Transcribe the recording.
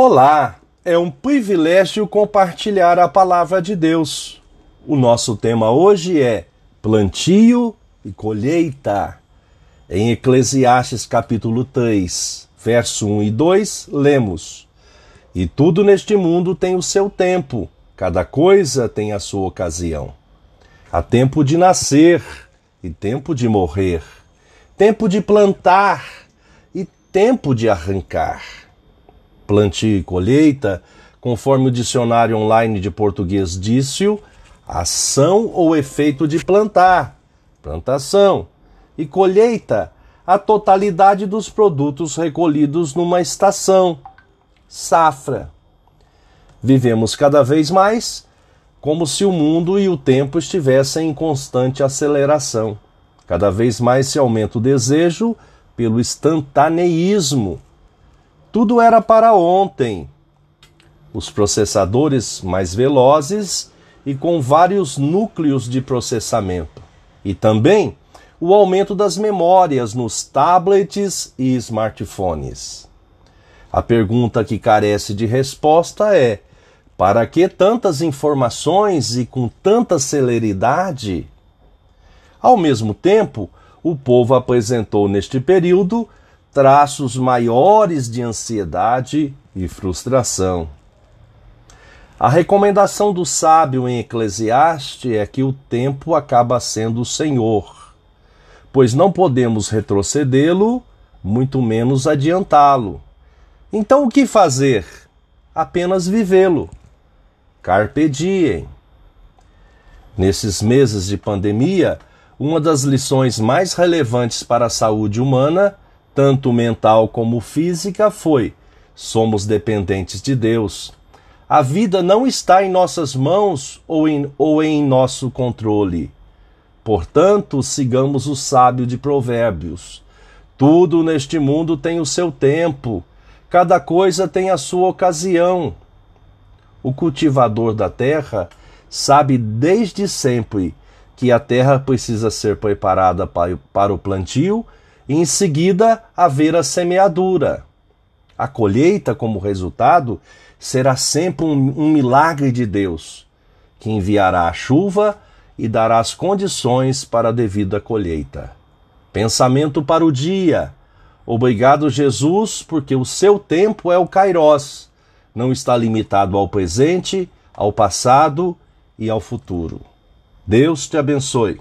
Olá, é um privilégio compartilhar a palavra de Deus. O nosso tema hoje é plantio e colheita. Em Eclesiastes capítulo 3, verso 1 e 2, lemos: E tudo neste mundo tem o seu tempo, cada coisa tem a sua ocasião. Há tempo de nascer e tempo de morrer, tempo de plantar e tempo de arrancar plantio e colheita, conforme o dicionário online de português disse ação ou efeito de plantar, plantação, e colheita, a totalidade dos produtos recolhidos numa estação, safra. Vivemos cada vez mais como se o mundo e o tempo estivessem em constante aceleração. Cada vez mais se aumenta o desejo pelo instantaneísmo tudo era para ontem. Os processadores mais velozes e com vários núcleos de processamento. E também o aumento das memórias nos tablets e smartphones. A pergunta que carece de resposta é: para que tantas informações e com tanta celeridade? Ao mesmo tempo, o povo apresentou neste período traços maiores de ansiedade e frustração. A recomendação do sábio em Eclesiastes é que o tempo acaba sendo o Senhor, pois não podemos retrocedê-lo, muito menos adiantá-lo. Então o que fazer? Apenas vivê-lo. Carpe diem. Nesses meses de pandemia, uma das lições mais relevantes para a saúde humana tanto mental como física, foi: somos dependentes de Deus. A vida não está em nossas mãos ou em, ou em nosso controle. Portanto, sigamos o sábio de Provérbios. Tudo neste mundo tem o seu tempo, cada coisa tem a sua ocasião. O cultivador da terra sabe desde sempre que a terra precisa ser preparada para o plantio e em seguida haver a semeadura. A colheita, como resultado, será sempre um, um milagre de Deus, que enviará a chuva e dará as condições para a devida colheita. Pensamento para o dia. Obrigado, Jesus, porque o seu tempo é o Kairós, não está limitado ao presente, ao passado e ao futuro. Deus te abençoe.